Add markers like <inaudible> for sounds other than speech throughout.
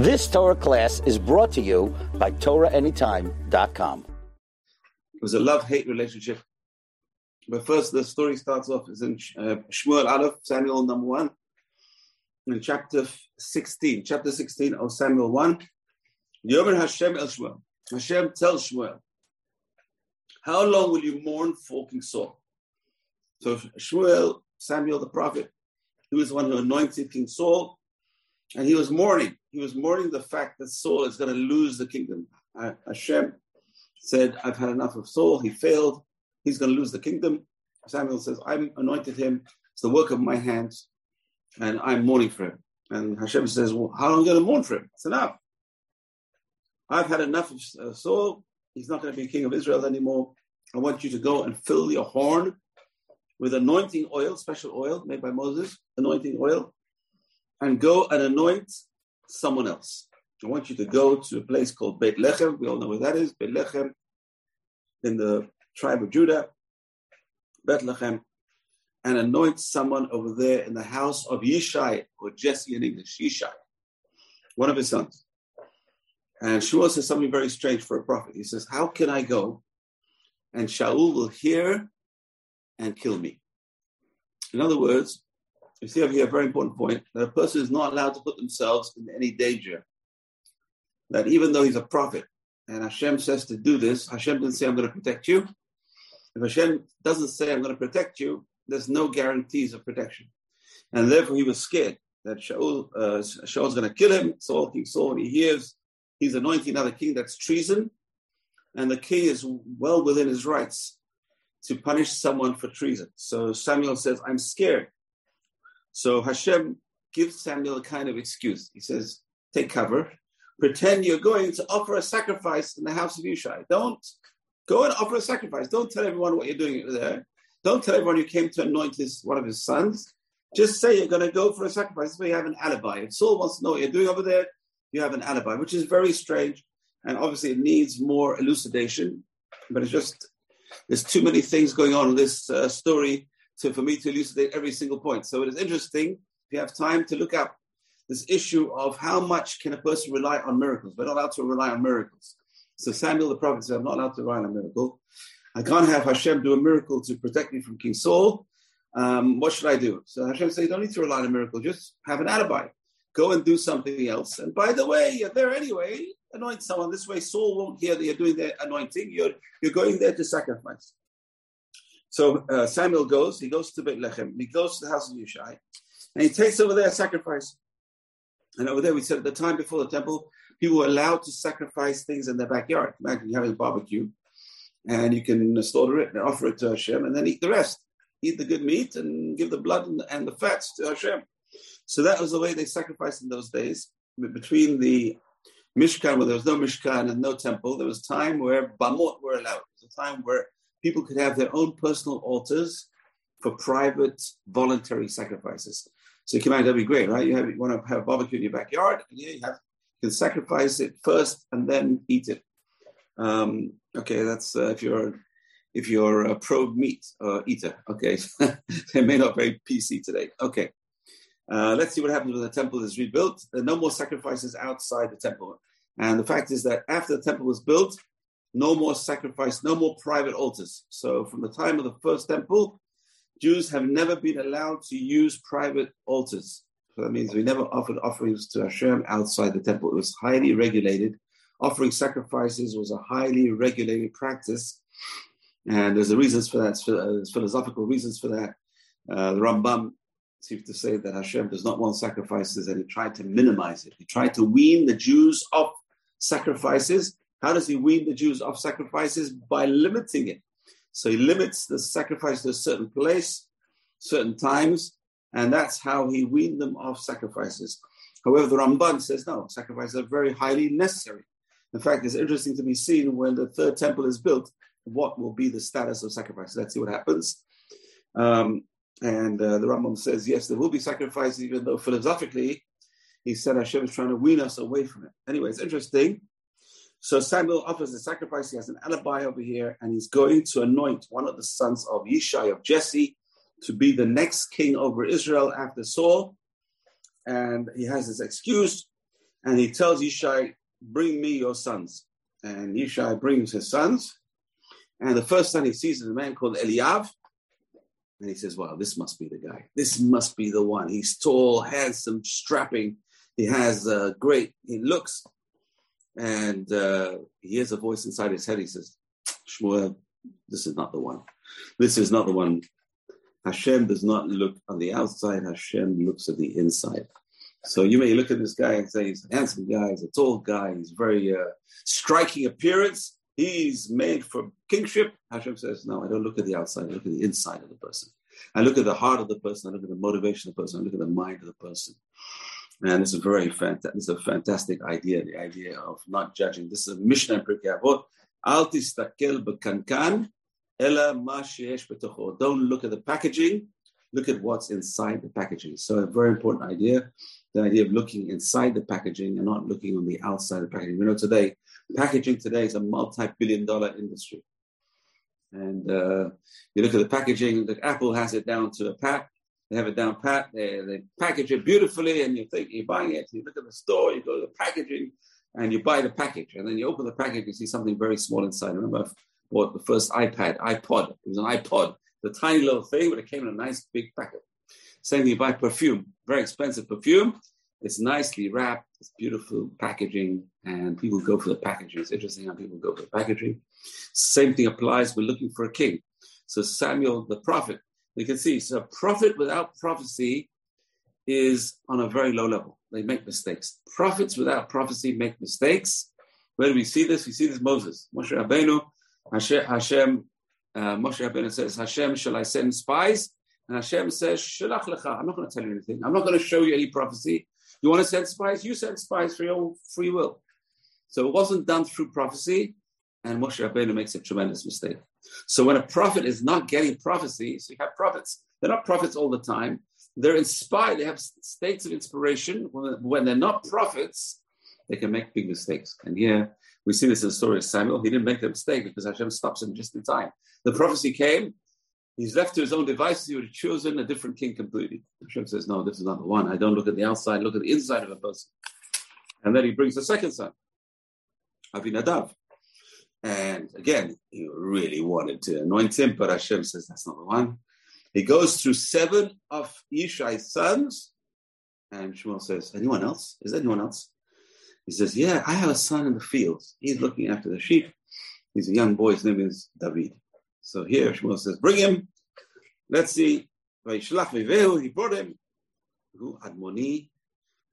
This Torah class is brought to you by TorahAnytime.com. It was a love-hate relationship. But first, the story starts off is in uh, Shmuel Aleph, Samuel number one, in chapter 16, chapter 16 of Samuel 1. Yomer Hashem El Shmuel. Hashem tells Shmuel, how long will you mourn for King Saul? So Shmuel, Samuel the prophet, he was the one who anointed King Saul, and he was mourning. He was mourning the fact that Saul is going to lose the kingdom. Uh, Hashem said, I've had enough of Saul. He failed. He's going to lose the kingdom. Samuel says, I'm anointed him. It's the work of my hands, and I'm mourning for him. And Hashem says, Well, how long are you going to mourn for him? It's enough. I've had enough of uh, Saul. He's not going to be king of Israel anymore. I want you to go and fill your horn with anointing oil, special oil made by Moses, anointing oil, and go and anoint someone else. I want you to go to a place called Beit Lechem. We all know where that is. Beit Lechem in the tribe of Judah, Bethlehem, and anoint someone over there in the house of Yishai, or Jesse in English, Yishai, one of his sons. And Shmuel says something very strange for a prophet. He says, How can I go and Shaul will hear and kill me? In other words, you see over here a very important point that a person is not allowed to put themselves in any danger. That even though he's a prophet and Hashem says to do this, Hashem didn't say, I'm going to protect you. If Hashem doesn't say, I'm going to protect you, there's no guarantees of protection. And therefore he was scared that Shaul, uh, Shaul's going to kill him. Saul, King Saul, he hears he's anointing another king, that's treason. And the king is well within his rights to punish someone for treason. So Samuel says, I'm scared. So Hashem gives Samuel a kind of excuse. He says, Take cover, pretend you're going to offer a sacrifice in the house of Yishai. Don't go and offer a sacrifice. Don't tell everyone what you're doing over there. Don't tell everyone you came to anoint his, one of his sons. Just say you're going to go for a sacrifice so you have an alibi. If Saul wants to know what you're doing over there, you have an alibi, which is very strange. And obviously, it needs more elucidation. But it's just, there's too many things going on in this uh, story to, for me to elucidate every single point. So it is interesting, if you have time, to look up this issue of how much can a person rely on miracles. We're not allowed to rely on miracles. So Samuel the prophet said, I'm not allowed to rely on a miracle. I can't have Hashem do a miracle to protect me from King Saul. Um, what should I do? So Hashem said, you don't need to rely on a miracle, just have an alibi. Go and do something else. And by the way, you're there anyway, anoint someone. This way Saul won't hear that you're doing the anointing. You're, you're going there to sacrifice. So uh, Samuel goes, he goes to Beit Lechem, he goes to the house of Yishai, and he takes over there a sacrifice. And over there, we said at the time before the temple, people were allowed to sacrifice things in their backyard. Imagine having a barbecue, and you can slaughter it and offer it to Hashem, and then eat the rest. Eat the good meat and give the blood and, and the fats to Hashem. So that was the way they sacrificed in those days. Between the Mishkan, where there was no Mishkan and no temple, there was time where Bamot were allowed. It was a time where people could have their own personal altars for private voluntary sacrifices. So you can that'd be great, right? You have you want to have a barbecue in your backyard, and yeah, you have you can sacrifice it first and then eat it. Um, okay, that's uh, if you're if you're a pro meat uh, eater. Okay, <laughs> they may not very PC today. Okay, uh, let's see what happens when the temple is rebuilt. There are no more sacrifices outside the temple, and the fact is that after the temple was built, no more sacrifice, no more private altars. So from the time of the first temple, Jews have never been allowed to use private altars. So that means we never offered offerings to Hashem outside the temple. It was highly regulated. Offering sacrifices was a highly regulated practice. And there's the reasons for that, there's philosophical reasons for that. Uh, the Rambam seems to say that Hashem does not want sacrifices and he tried to minimize it. He tried to wean the Jews off sacrifices how does he wean the Jews off sacrifices? By limiting it. So he limits the sacrifice to a certain place, certain times, and that's how he weaned them off sacrifices. However, the Ramban says no, sacrifices are very highly necessary. In fact, it's interesting to be seen when the third temple is built, what will be the status of sacrifices. Let's see what happens. Um, and uh, the Rambam says, yes, there will be sacrifices, even though philosophically, he said Hashem is trying to wean us away from it. Anyway, it's interesting so Samuel offers the sacrifice. He has an alibi over here, and he's going to anoint one of the sons of Yishai of Jesse to be the next king over Israel after Saul. And he has his excuse. and he tells Yishai, Bring me your sons. And Yishai brings his sons. And the first son he sees is a man called Eliav. And he says, Wow, this must be the guy. This must be the one. He's tall, handsome, strapping. He has a great, he looks. And uh, he hears a voice inside his head. He says, Shmuel, this is not the one. This is not the one. Hashem does not look on the outside, Hashem looks at the inside. So you may look at this guy and say he's a handsome guy, he's a tall guy, he's very uh, striking appearance. He's made for kingship. Hashem says, no, I don't look at the outside, I look at the inside of the person. I look at the heart of the person, I look at the motivation of the person, I look at the mind of the person. And this is very is a fantastic idea, the idea of not judging. This is a Mishnah in Pirkei Avot. Al tistakel b'kankan, ela ma b'tocho. Don't look at the packaging, look at what's inside the packaging. So a very important idea the idea of looking inside the packaging and not looking on the outside of the packaging. We know today, packaging today is a multi-billion dollar industry. And uh, you look at the packaging, the Apple has it down to a pat. They have it down pat. They, they package it beautifully, and you think you're buying it. You look at the store, you go to the packaging, and you buy the package. And then you open the package, you see something very small inside. I remember I bought the first iPad, iPod. It was an iPod, the tiny little thing, but it came in a nice big packet. Same thing, you buy perfume, very expensive perfume. It's nicely wrapped, it's beautiful packaging, and people go for the packaging. It's interesting how people go for the packaging. Same thing applies, we're looking for a king. So Samuel, the prophet, you can see, so a prophet without prophecy is on a very low level. They make mistakes. Prophets without prophecy make mistakes. Where do we see this? We see this Moses. Moshe Rabbeinu, Hashem, Hashem uh, Moshe Rabbeinu says, Hashem, shall I send spies? And Hashem says, Shalach lecha. I'm not going to tell you anything. I'm not going to show you any prophecy. You want to send spies? You send spies for your free will. So it wasn't done through prophecy, and Moshe Rabbeinu makes a tremendous mistake. So when a prophet is not getting prophecy, so you have prophets. They're not prophets all the time. They're inspired. They have states of inspiration. When they're not prophets, they can make big mistakes. And here we see this in the story of Samuel. He didn't make the mistake because Hashem stops him just in time. The prophecy came, He's left to his own devices. He would have chosen a different king completely. Hashem says, No, this is not the one. I don't look at the outside, look at the inside of a person. And then he brings the second son, Avinadav. And again, he really wanted to anoint him, but Hashem says, That's not the one. He goes through seven of Yishai's sons, and Shmuel says, Anyone else? Is there anyone else? He says, Yeah, I have a son in the fields. He's looking after the sheep. He's a young boy. His name is David. So here Shmuel says, bring him. Let's see. He brought him. Admoni,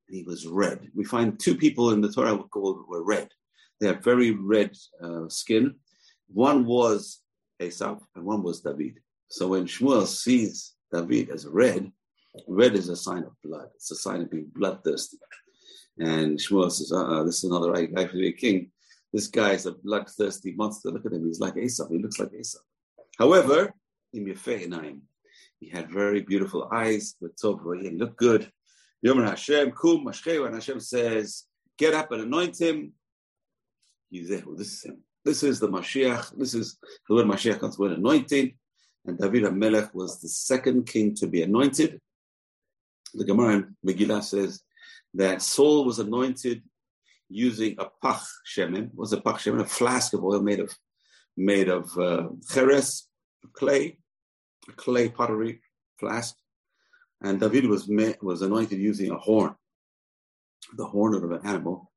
and he was red. We find two people in the Torah called were red. They have very red uh, skin. One was Esau and one was David. So when Shmuel sees David as red, red is a sign of blood. It's a sign of being bloodthirsty. And Shmuel says, uh-uh, this is another guy for a king. This guy is a bloodthirsty monster. Look at him. He's like Esau. He looks like Esau. However, he had very beautiful eyes, he looked good. Yomer Hashem, Kum and Hashem says, get up and anoint him. This. This is the Mashiach. This is the word Mashiach comes with anointing. And David HaMelech was the second king to be anointed. The Gemara in Megillah says that Saul was anointed using a pach shemen. Was a pach shemen? A flask of oil made of made of uh, cheres, clay, clay pottery flask. And David was was anointed using a horn, the horn of an animal.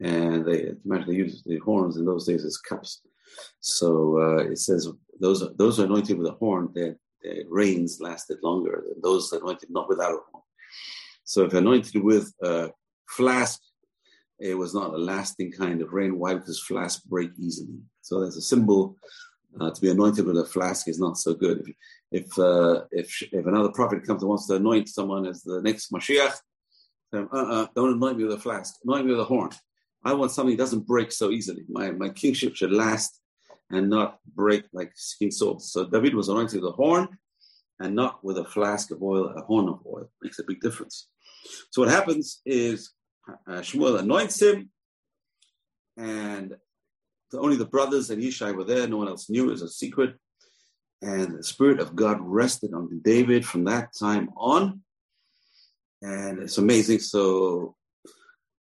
And they imagine they used the horns in those days as cups. So uh, it says those those anointed with a horn, their, their reigns lasted longer than those anointed not without a horn. So if anointed with a flask, it was not a lasting kind of reign. Why? Because flasks break easily. So there's a symbol uh, to be anointed with a flask is not so good. If if, uh, if if another prophet comes and wants to anoint someone as the next Mashiach, uh-uh, don't anoint me with a flask. Anoint me with a horn. I want something that doesn't break so easily. My my kingship should last and not break like skin Saul. So David was anointed with a horn and not with a flask of oil, a horn of oil. Makes a big difference. So what happens is uh, Shmuel anoints him, and only the brothers and Yishai were there. No one else knew. It was a secret. And the Spirit of God rested on David from that time on. And it's amazing. So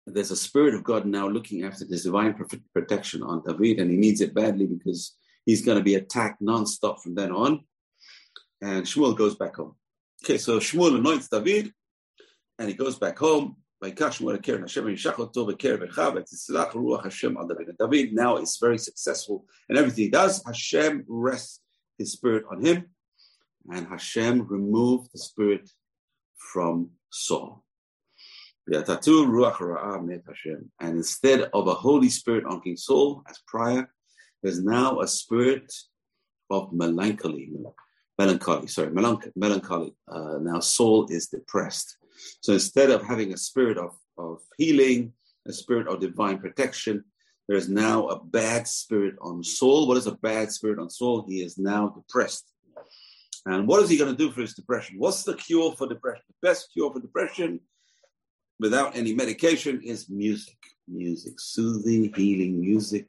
there's a spirit of God now looking after this divine protection on David, and he needs it badly because he's going to be attacked non-stop from then on. And Shmuel goes back home. Okay, so Shmuel anoints David, and he goes back home. David now is very successful in everything he does. Hashem rests his spirit on him, and Hashem removed the spirit from Saul. And instead of a Holy Spirit on King Saul as prior, there's now a spirit of melancholy. Melancholy, sorry, melancholy. Uh, now Saul is depressed. So instead of having a spirit of, of healing, a spirit of divine protection, there is now a bad spirit on Saul. What is a bad spirit on Saul? He is now depressed. And what is he going to do for his depression? What's the cure for depression? The best cure for depression without any medication is music. Music, soothing, healing music.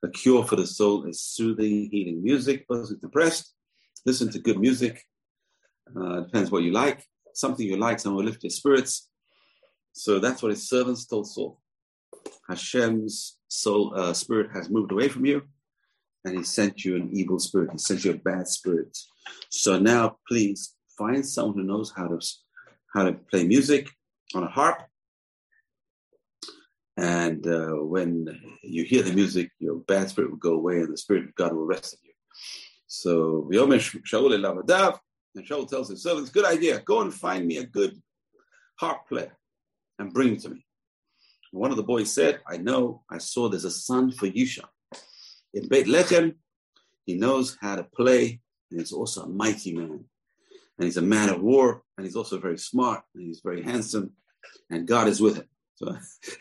The cure for the soul is soothing, healing music. Person depressed, listen to good music. Uh, depends what you like. Something you like, someone will lift your spirits. So that's what his servants told Saul. Hashem's soul uh, spirit has moved away from you, and he sent you an evil spirit. He sent you a bad spirit. So now, please find someone who knows how to how to play music on a harp. And uh, when you hear the music, your bad spirit will go away and the spirit of God will rest in you. So Shaul Lavadav, and Shaul tells his servants, good idea, go and find me a good harp player and bring him to me. one of the boys said, I know, I saw there's a son for Yishai. In Beit Lechem, he knows how to play, and he's also a mighty man and he's a man of war, and he's also very smart, and he's very handsome, and God is with him. So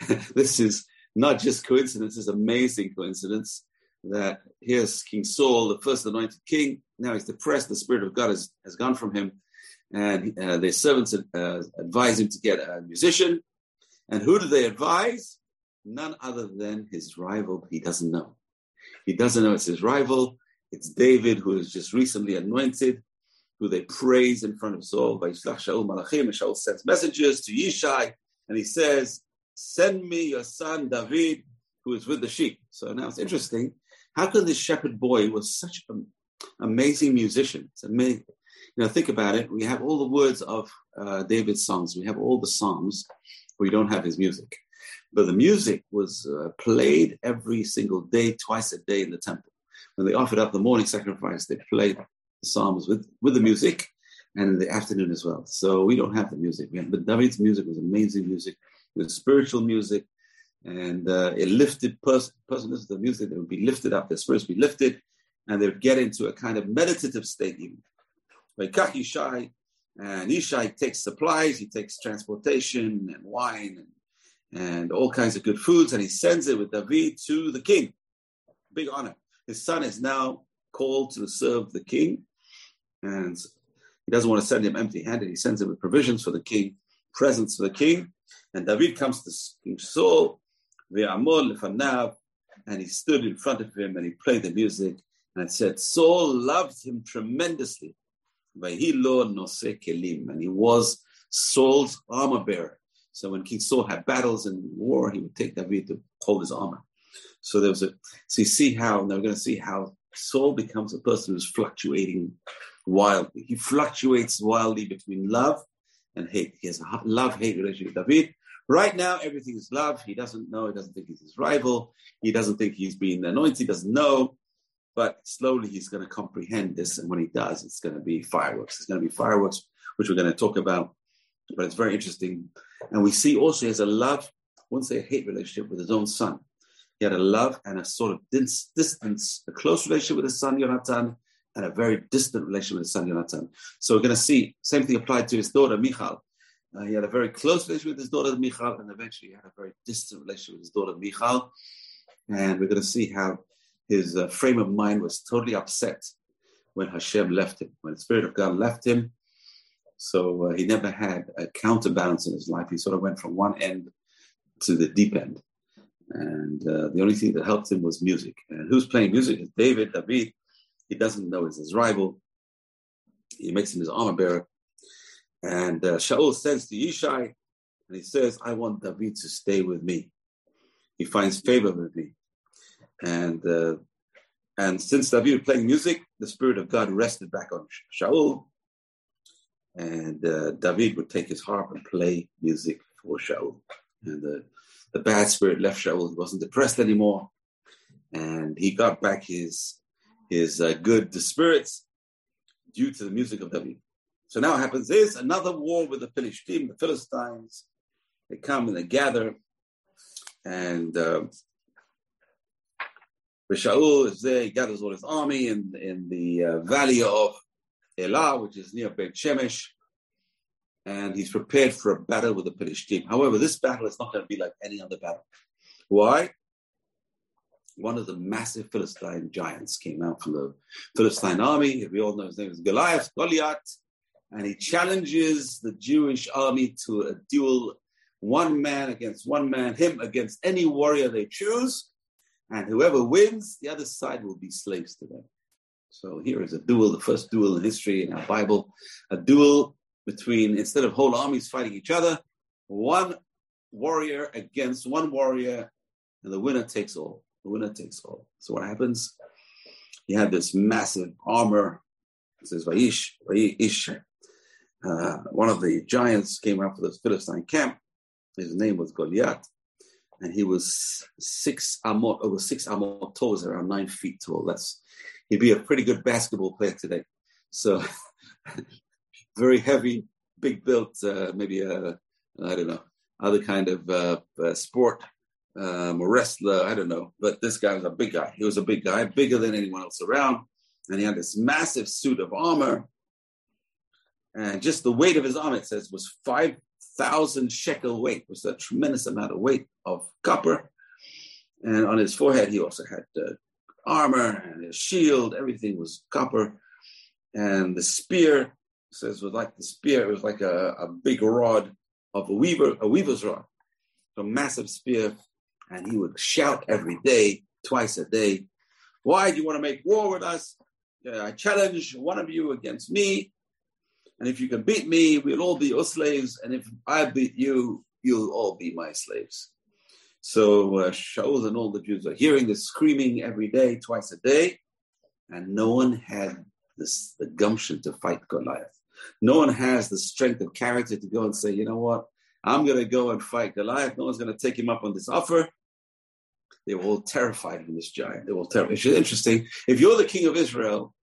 <laughs> this is not just coincidence, it's amazing coincidence that here's King Saul, the first anointed king. Now he's depressed, the Spirit of God has, has gone from him, and uh, their servants uh, advise him to get a musician. And who do they advise? None other than his rival he doesn't know. He doesn't know it's his rival. It's David, who is just recently anointed who they praise in front of Saul. Shaul Malachim, and Shaul sends messengers to Yishai, and he says, Send me your son David, who is with the sheep. So now it's interesting. How can this shepherd boy was such an amazing musician? It's amazing. You know, think about it. We have all the words of uh, David's songs. We have all the psalms. We don't have his music, but the music was uh, played every single day, twice a day in the temple. When they offered up the morning sacrifice, they played psalms with, with the music and in the afternoon as well. So we don't have the music. Have, but David's music was amazing music. It was spiritual music. And uh, it lifted person, person to the music, they would be lifted up, their spirits would be lifted, and they would get into a kind of meditative state even. Like and Ishai takes supplies, he takes transportation and wine and, and all kinds of good foods, and he sends it with David to the king. Big honor. His son is now called to serve the king, and he doesn't want to send him empty-handed. He sends him with provisions for the king, presents for the king, and David comes to King Saul, and he stood in front of him and he played the music and said, Saul loved him tremendously. And he was Saul's armor bearer. So when King Saul had battles and war, he would take David to hold his armor. So there was a so you see how now we're going to see how Saul becomes a person who's fluctuating wildly. He fluctuates wildly between love and hate. He has a love hate relationship with David. Right now, everything is love. He doesn't know. He doesn't think he's his rival. He doesn't think he's being anointed. He doesn't know. But slowly he's going to comprehend this. And when he does, it's going to be fireworks. It's going to be fireworks, which we're going to talk about. But it's very interesting. And we see also he has a love, I wouldn't say a hate relationship with his own son. He had a love and a sort of distance, a close relationship with his son Jonathan, and a very distant relationship with his son. So we're going to see same thing applied to his daughter Michal. Uh, he had a very close relationship with his daughter Michal, and eventually he had a very distant relationship with his daughter Michal. And we're going to see how his uh, frame of mind was totally upset when Hashem left him, when the Spirit of God left him. So uh, he never had a counterbalance in his life. He sort of went from one end to the deep end. And uh, the only thing that helped him was music. And who's playing music David, David. He doesn't know it's his rival. He makes him his armor bearer. And uh, Shaul sends to Yishai, and he says, I want David to stay with me. He finds favor with me. And uh, and since David playing music, the Spirit of God rested back on Shaul. And uh, David would take his harp and play music for Shaul. And the bad spirit left Shaul. He wasn't depressed anymore. And he got back his, his uh, good spirits due to the music of David. So now happens is another war with the Philistines, the Philistines. They come and they gather. And uh, Shaul is there, he gathers all his army in, in the uh, valley of Elah, which is near Beit Shemesh, and he's prepared for a battle with the Philistine. However, this battle is not going to be like any other battle. Why? One of the massive Philistine giants came out from the Philistine army. We all know his name is Goliath, Goliath, and he challenges the Jewish army to a duel, one man against one man, him against any warrior they choose. And whoever wins, the other side will be slaves to them. So here is a duel, the first duel in history in our Bible, a duel between, instead of whole armies fighting each other, one warrior against one warrior, and the winner takes all. The winner takes all. So what happens? You have this massive armor. It says Vaish, Vaish. Uh, one of the giants came out for the Philistine camp. His name was Goliath and he was six amot over six amot tall, around nine feet tall. That's he'd be a pretty good basketball player today. So <laughs> very heavy, big built, uh, maybe a I don't know other kind of uh, uh, sport um, a wrestler. I don't know, but this guy was a big guy. He was a big guy, bigger than anyone else around, and he had this massive suit of armor. And just the weight of his armor, it says, was five thousand shekel weight, was a tremendous amount of weight of copper. And on his forehead, he also had uh, armor and his shield. Everything was copper. And the spear says was like the spear. It was like a, a big rod of a weaver, a weaver's rod, a massive spear. And he would shout every day, twice a day, "Why do you want to make war with us? I challenge one of you against me." And if you can beat me, we'll all be your slaves. And if I beat you, you'll all be my slaves. So uh, Shaul and all the Jews are hearing this screaming every day, twice a day. And no one had this, the gumption to fight Goliath. No one has the strength of character to go and say, you know what? I'm going to go and fight Goliath. No one's going to take him up on this offer. They were all terrified of this giant. They were all terrified. It's interesting. If you're the king of Israel,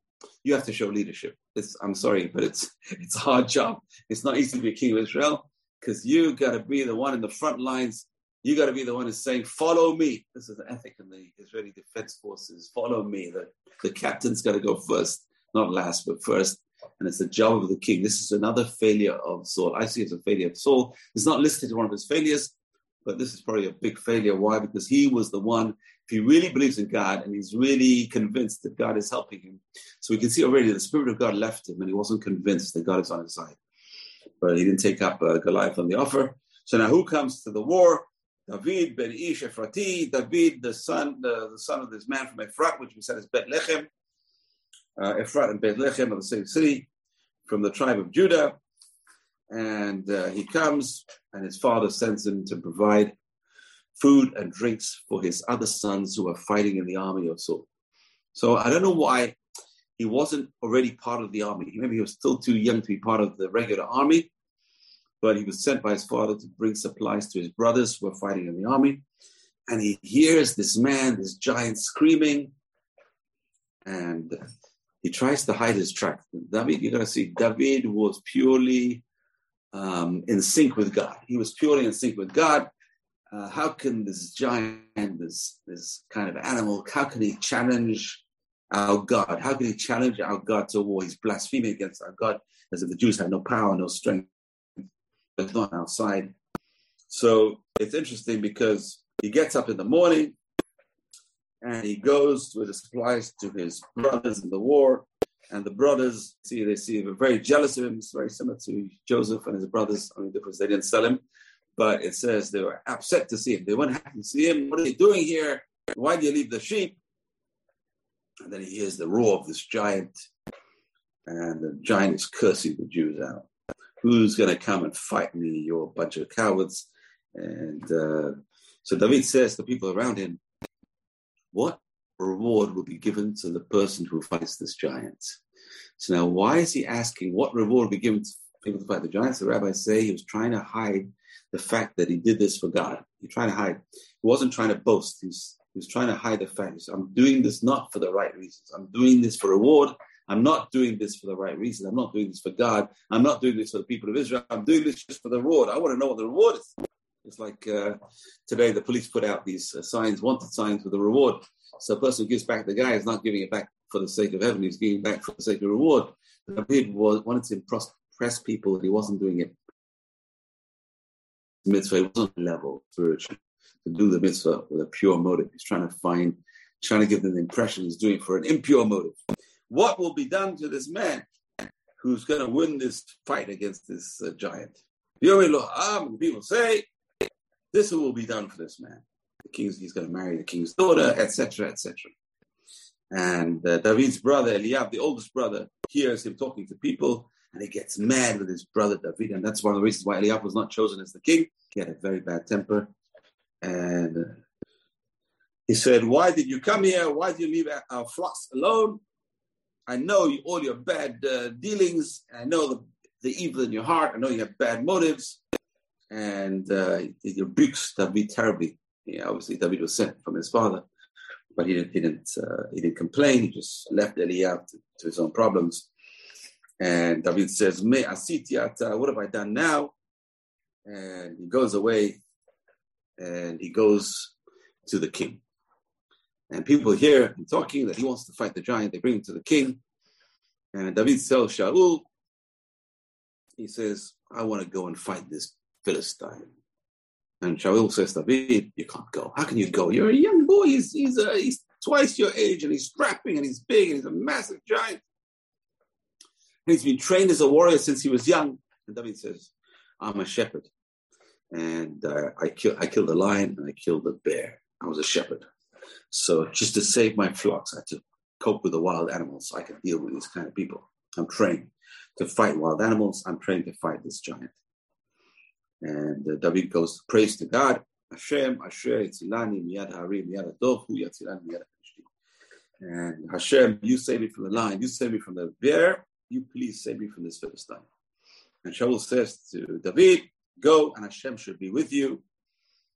you have to show leadership. It's, I'm sorry, but it's it's a hard job. It's not easy to be a king of Israel because you got to be the one in the front lines. You got to be the one who's saying, "Follow me." This is the ethic in the Israeli Defense Forces. Follow me. The the captain's got to go first, not last, but first. And it's the job of the king. This is another failure of Saul. I see it as a failure of Saul. It's not listed as one of his failures, but this is probably a big failure. Why? Because he was the one if he really believes in God and he's really convinced that God is helping him. So we can see already the Spirit of God left him and he wasn't convinced that God is on his side. But he didn't take up uh, Goliath on the offer. So now who comes to the war? David ben Ish Ephrati, David, the son, the, son of this man from Ephrat, which we said is Bethlehem. Uh, Ephrat and Bethlehem are the same city from the tribe of Judah. And uh, he comes, and his father sends him to provide food and drinks for his other sons who are fighting in the army of Saul. So I don't know why he wasn't already part of the army. Maybe he was still too young to be part of the regular army, but he was sent by his father to bring supplies to his brothers who were fighting in the army. And he hears this man, this giant, screaming, and he tries to hide his tracks. David, you're going to see, David was purely um, in sync with God. He was purely in sync with God uh, how can this giant, this this kind of animal, how can he challenge our God? How can he challenge our God to war? He's blaspheming against our God as if the Jews had no power, no strength. That's not outside. So it's interesting because he gets up in the morning and he goes with the supplies to his brothers in the war. And the brothers see they see they're very jealous of him. It's very similar to Joseph and his brothers. I Only difference they didn't sell him, but it says they were upset to see him. They weren't happy to see him. What are you doing here? Why do you leave the sheep? And then he hears the roar of this giant, and the giant is cursing the Jews out. Who's going to come and fight me? You're a bunch of cowards. And uh, so David says to people around him, What reward will be given to the person who fights this giant? So now, why is he asking what reward will be given to people to fight the giants? The rabbis say he was trying to hide the fact that he did this for God. He trying to hide. He wasn't trying to boast. He's he was trying to hide the fact. I'm doing this not for the right reasons. I'm doing this for reward. I'm not doing this for the right reasons. I'm not doing this for God. I'm not doing this for the people of Israel. I'm doing this just for the reward. I want to know what the reward is. It's like uh, today the police put out these uh, signs, wanted signs with a reward. So a person who gives back the guy is not giving it back for the sake of heaven. He's giving back for the sake of reward. The David wanted to impress people that he wasn't doing it mitzvah. He wasn't level spiritually to do the mitzvah with a pure motive. He's trying to find, trying to give them the impression he's doing for an impure motive. What will be done to this man who's going to win this fight against this uh, giant? People say, this will be done for this man. The king's, he's going to marry the king's daughter, etc., etc. And uh, David's brother, Eliab, the oldest brother, hears him talking to people and he gets mad with his brother David. And that's one of the reasons why Eliab was not chosen as the king. He had a very bad temper. And uh, he said, Why did you come here? Why did you leave our flocks alone? I know you, all your bad uh, dealings. I know the, the evil in your heart. I know you have bad motives. And uh, he rebukes David terribly. Obviously, David was sent from his father, but he didn't, he didn't, uh, he didn't complain. He just left Eliab to, to his own problems. And David says, Me asiti what have I done now? And he goes away and he goes to the king. And people hear him talking that he wants to fight the giant. They bring him to the king. And David tells Shaul, he says, I want to go and fight this Philistine. And Shaul says, David, you can't go. How can you go? You're a young boy. He's, he's, uh, he's twice your age and he's strapping and he's big and he's a massive giant. And he's been trained as a warrior since he was young. And David says, I'm a shepherd and uh, I, kill, I killed a lion and I killed a bear. I was a shepherd. So just to save my flocks, I had to cope with the wild animals so I could deal with these kind of people. I'm trained to fight wild animals. I'm trained to fight this giant. And uh, David goes, praise to God. Hashem, Asher, Yitzilani, Miyad Hari, Miyad Adov, Hu Yatzilani, Miyad And Hashem, you save me from the lion, you save me from the bear, you please save me from this Philistine. And Shaul says to David, Go and Hashem should be with you.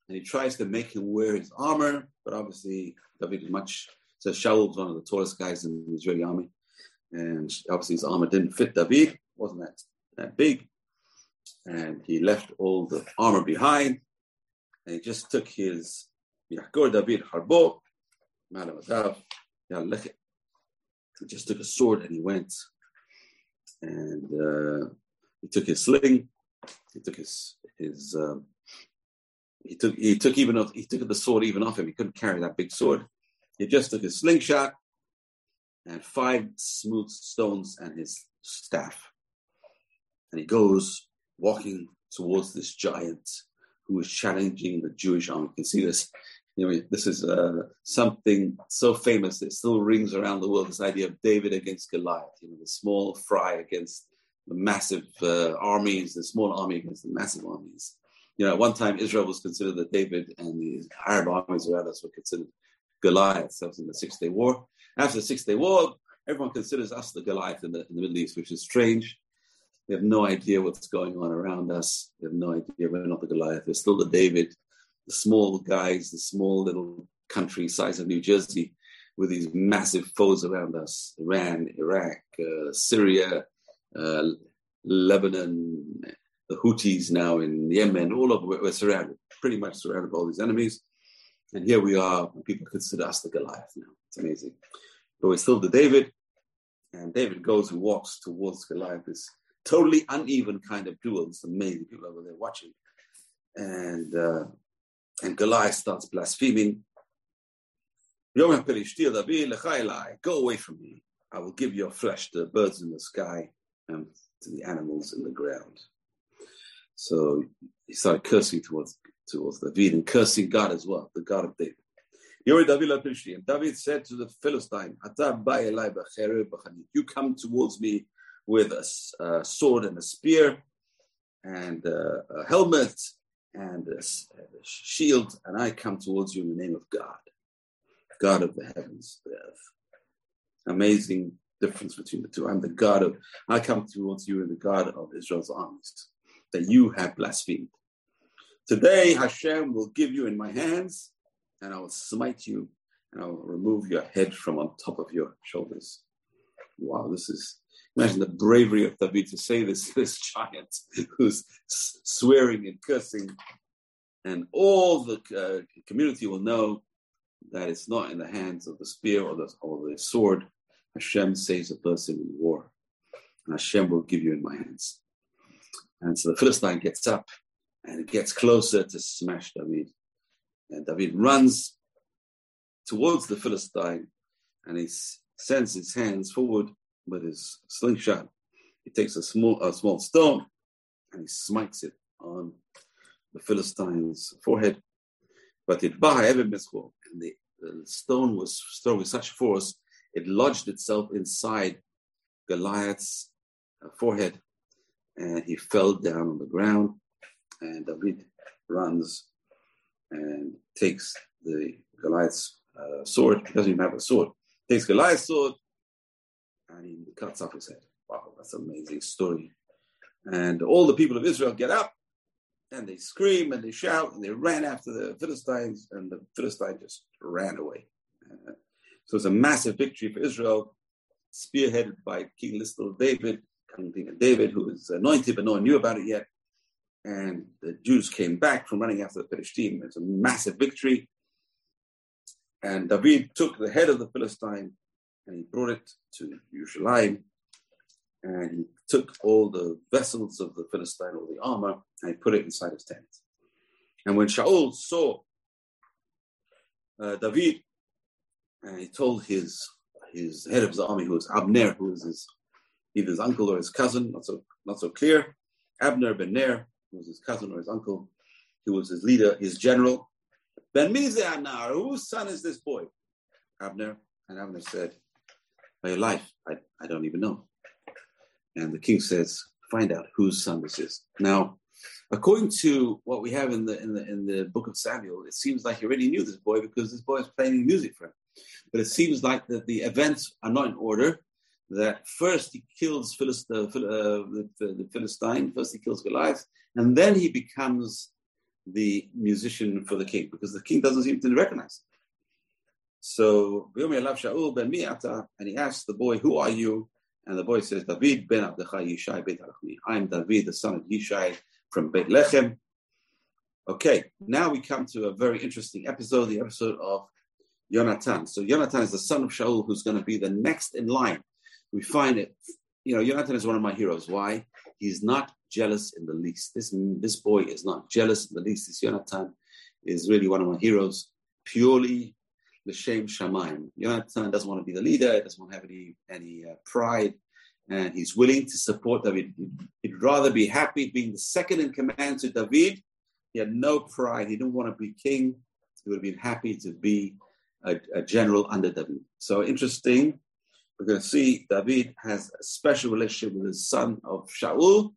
And he tries to make him wear his armor, but obviously David is much. So Shaul was one of the tallest guys in the Israeli army, and obviously his armor didn't fit David, wasn't that that big, and he left all the armor behind, and he just took his Yakor David Harbo, He just took a sword and he went, and uh, he took his sling. He took his his um, he took he took even off, he took the sword even off him. He couldn't carry that big sword. He just took his slingshot and five smooth stones and his staff, and he goes walking towards this giant who is challenging the Jewish army. You can see this. You know, this is uh, something so famous that still rings around the world. This idea of David against Goliath. You know, the small fry against the massive uh, armies, the small army against the massive armies. You know, at one time Israel was considered that David and the Arab armies around us were considered Goliath. That was in the Six Day War. After the Six Day War, everyone considers us the Goliath in the, in the Middle East, which is strange. We have no idea what's going on around us. We have no idea we're not the Goliath. We're still the David, the small guys, the small little country size of New Jersey with these massive foes around us Iran, Iraq, uh, Syria, uh, Lebanon, the Houthis now in Yemen, all over, we're surrounded, pretty much surrounded by all these enemies. And here we are, people consider us the Goliath now. It's amazing. But we're still the David, and David goes and walks towards Goliath, totally uneven kind of duel. It's amazing. People over there watching. And, uh, and Goliath starts blaspheming. Go away from me. I will give your flesh to the birds in the sky and to the animals in the ground. So he started cursing towards towards David and cursing God as well, the God of David. And David said to the Philistine, You come towards me with a, a sword and a spear. and uh, a helmet and a, a shield, and I come towards you in the name of God, God of the heavens, the earth. Amazing difference between the two. I'm the God of, I come towards you in the God of Israel's armies that you have blasphemed. Today, Hashem will give you in my hands, and I will smite you, and I will remove your head from on top of your shoulders. Wow, this is imagine the bravery of David to say this this <laughs> giant who's swearing and cursing, and all the uh, community will know that it's not in the hands of the spear or the, or the sword. Hashem saves a person in war, and Hashem will give you in my hands. And so the Philistine gets up and gets closer to smash David. And David runs towards the Philistine and he sends his hands forward with his slingshot. He takes a small, a small stone and he smites it on the Philistine's forehead. But it and the, the stone was thrown with such force, it lodged itself inside Goliath's uh, forehead and he fell down on the ground. And David runs and takes the Goliath's uh, sword. He doesn't even have a sword. Takes Goliath's sword and he cuts off his head. Wow, that's an amazing story. And all the people of Israel get up and they scream and they shout and they ran after the Philistines, and the Philistines just ran away. Uh, so it's a massive victory for Israel, spearheaded by King Little David, King David, who was anointed, but no one knew about it yet. And the Jews came back from running after the Philistines. It's a massive victory. And David took the head of the Philistine and he brought it to Yerushalayim. And he took all the vessels of the Philistine, all the armor, and he put it inside his tent. And when Shaul saw uh, David, and he told his his head of his army, who was Abner, who was his either his uncle or his cousin, not so not so clear. Abner ben Ner, who was his cousin or his uncle, who was his leader, his general. Ben Anar, whose son is this boy? Abner. And Abner said, By your life, I, I don't even know. And the king says, Find out whose son this is. Now, according to what we have in the in the in the book of Samuel, it seems like he already knew this boy because this boy is playing music for him. But it seems like that the events are not in order that first he kills Philist- uh, uh, the, the, Philistine, first he kills Goliath, and then he becomes the musician for the king because the king doesn't seem to recognize him. So, and he asks the boy, Who are you? And the boy says, David ben Abdechai Yishai Bet I'm David, the son of Yishai from Beit Lechem. Okay, now we come to a very interesting episode, the episode of Yonatan. So Yonatan is the son of Shaul, who's going to be the next in line we find it, you know, Jonathan is one of my heroes. Why? He's not jealous in the least. This, this boy is not jealous in the least. This Jonathan is really one of my heroes, purely shame shamayim. Jonathan doesn't want to be the leader, doesn't want to have any, any uh, pride, and he's willing to support David. He'd rather be happy being the second in command to David. He had no pride. He didn't want to be king. He would have been happy to be a, a general under David. So interesting we're going to see David has a special relationship with his son of Shaul,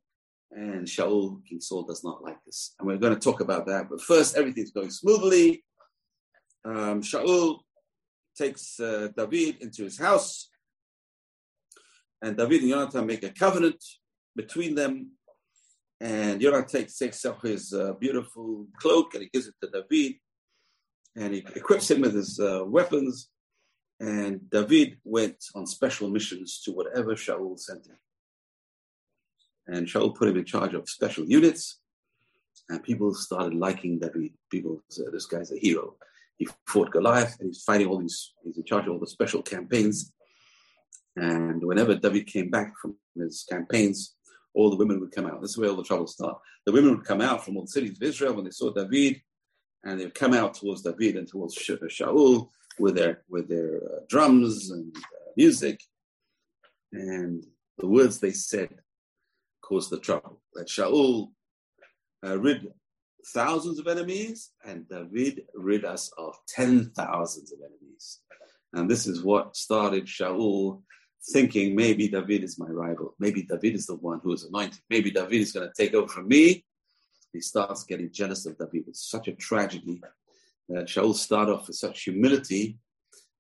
and Shaul, King Saul, does not like this. And we're going to talk about that. But first, everything's going smoothly. Um, Shaul takes uh, David into his house, and David and Jonathan make a covenant between them. And Jonathan takes, takes off his uh, beautiful cloak and he gives it to David, and he equips him with his uh, weapons and David went on special missions to whatever Shaul sent him. And Shaul put him in charge of special units, and people started liking David. People said, This guy's a hero. He fought Goliath, and he's fighting all these, he's in charge of all the special campaigns. And whenever David came back from his campaigns, all the women would come out. This is where all the trouble started. The women would come out from all the cities of Israel when they saw David, and they would come out towards David and towards Shaul with their with their uh, drums and uh, music, and the words they said caused the trouble. That Shaul uh, rid thousands of enemies, and David rid us of ten thousands of enemies. And this is what started Shaul thinking maybe David is my rival. Maybe David is the one who is anointed. Maybe David is going to take over from me. He starts getting jealous of David. It's such a tragedy that Shaul start off with such humility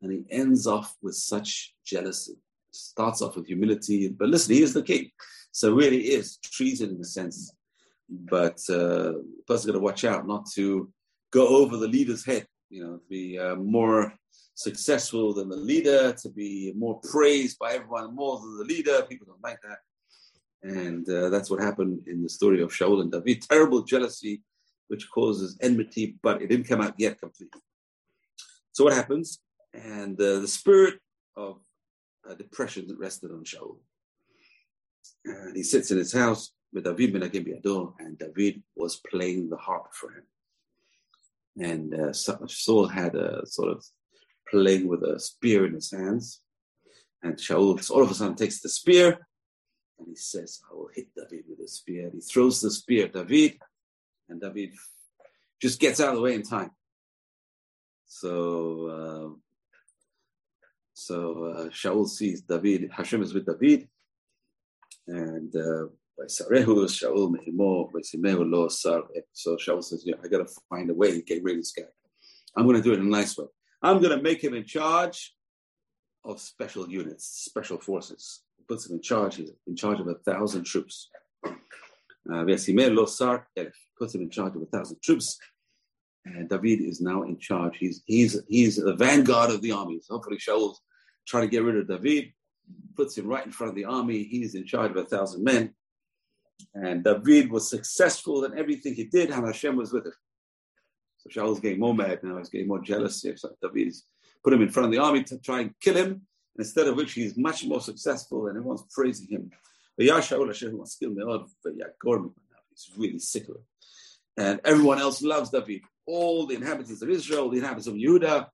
and he ends off with such jealousy. Starts off with humility, but listen, he is the king. So really is treason in a sense. But uh, the person's got to watch out not to go over the leader's head, you know, to be uh, more successful than the leader, to be more praised by everyone more than the leader. People don't like that. And uh, that's what happened in the story of Shaul and David. Terrible jealousy, which causes enmity, but it didn't come out yet completely. So what happens? And uh, the spirit of uh, depression rested on Shaul. And he sits in his house with David ben Biador, and David was playing the harp for him. And uh, Saul had a sort of playing with a spear in his hands. And Shaul all of a sudden takes the spear and he says, I will hit David with a spear. He throws the spear at David, and David just gets out of the way in time. So, uh, so uh, Shaul sees David, Hashem is with David, and uh, Shaul So Shaul says, yeah, I got to find a way to get rid of this guy. I'm going to do it in a nice way. I'm going to make him in charge of special units, special forces. He puts him in charge. He's in charge of a thousand troops. Uh, puts him in charge of a thousand troops. And David is now in charge. He's he's he's the vanguard of the army. So hopefully Shaul's trying to get rid of David, puts him right in front of the army. He's in charge of a thousand men. And David was successful in everything he did, and Hashem was with him. So Shaul's getting more mad now, he's getting more jealous. So David's put him in front of the army to try and kill him, instead of which he's much more successful and everyone's praising him. He's really sick of it. And everyone else loves David. All the inhabitants of Israel, the inhabitants of Judah,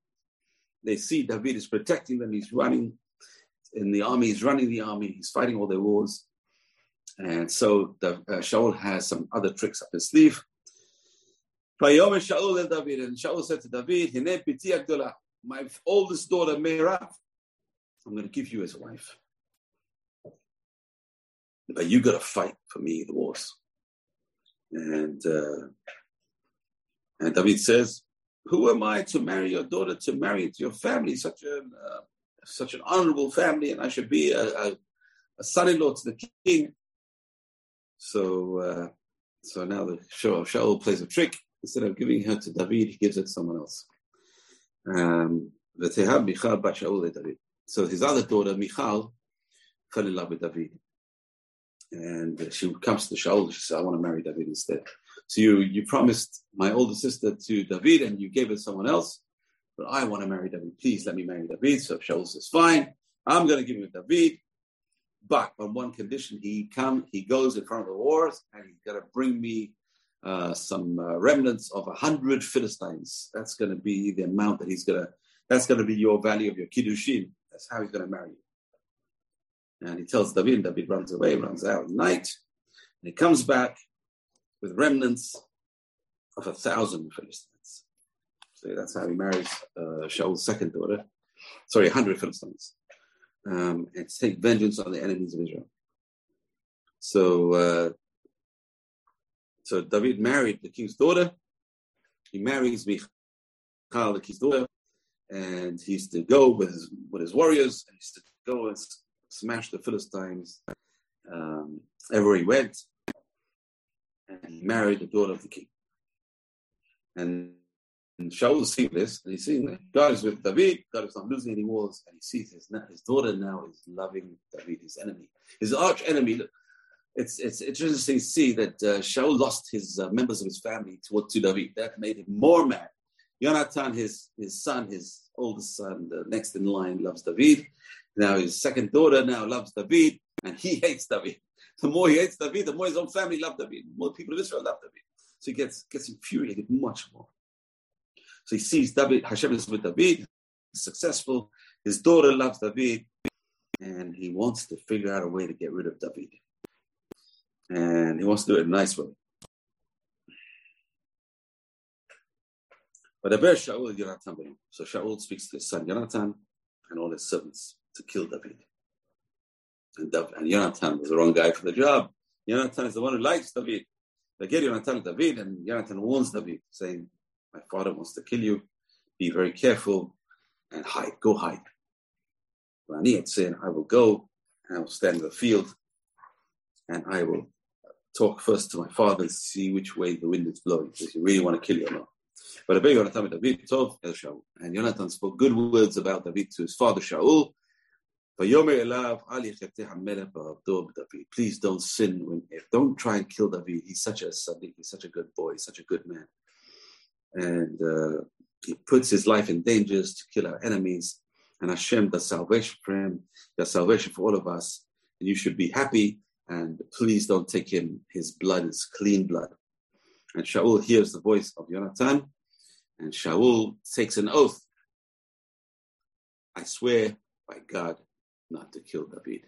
they see David is protecting them. He's running in the army. He's running the army. He's fighting all their wars. And so the, uh, Shaul has some other tricks up his sleeve. And Shaul said to David, my oldest daughter Meirav, I'm going to give you as a wife. But you got to fight for me the wars. And uh, and David says, "Who am I to marry your daughter? To marry into your family, such a uh, such an honorable family, and I should be a, a, a son-in-law to the king." So uh, so now the show of Shaul plays a trick instead of giving her to David, he gives it to someone else. Um, so his other daughter, Michal, fell in love with David. And she comes to Shaul, she says, I want to marry David instead. So you, you promised my older sister to David and you gave it to someone else, but I want to marry David. Please let me marry David. So Shaul says, fine, I'm going to give you David. But on one condition, he come, he goes in front of the wars and he's got to bring me uh, some uh, remnants of a hundred Philistines. That's going to be the amount that he's going to. That's going to be your value of your kiddushin. That's how he's going to marry you. And he tells David. David runs away, runs out at night, and he comes back with remnants of a thousand Philistines. So that's how he marries uh, Shaul's second daughter. Sorry, a hundred Philistines, um, and to take vengeance on the enemies of Israel. So uh, so David married the king's daughter. He marries Michal, the king's daughter, and he used to go with his, with his warriors. And he used to go and smash the Philistines um, everywhere he went. And he married the daughter of the king. And, and Shaul is seeing this, and he's seeing that God is with David. God is not losing any wars, and he sees his, his daughter now is loving David, his enemy, his arch enemy it's it's interesting to see that uh, Shaul lost his uh, members of his family to, to David. That made him more mad. Jonathan, his his son, his oldest son, the next in line, loves David. Now his second daughter now loves David, and he hates David. <laughs> The more he hates David, the more his own family love David. The more people of Israel love David. So he gets gets infuriated much more. So he sees David, Hashem is with David, successful. His daughter loves David, and he wants to figure out a way to get rid of David and he wants to do it a nice way. But Aber Shaul Jonathan So Shaul speaks to his son Jonathan and all his servants to kill David. And, and Yonatan was the wrong guy for the job. Yonatan is the one who likes David. They get Yonatan David, and Yonatan warns David, saying, My father wants to kill you. Be very careful and hide. Go hide. Rani had said, I will go and I will stand in the field and I will talk first to my father and see which way the wind is blowing. Does he really want to kill you or not? But Abay Yonatan David told El Shaul. And Yonatan spoke good words about David to his father Shaul. Please don't sin don't try and kill David. He's such a sadiq, he's such a good boy, he's such a good man. And uh, he puts his life in dangers to kill our enemies. And Hashem does salvation for him, does salvation for all of us. And you should be happy and please don't take him. His blood is clean blood. And Shaul hears the voice of Jonathan, and Shaul takes an oath. I swear by God not to kill David.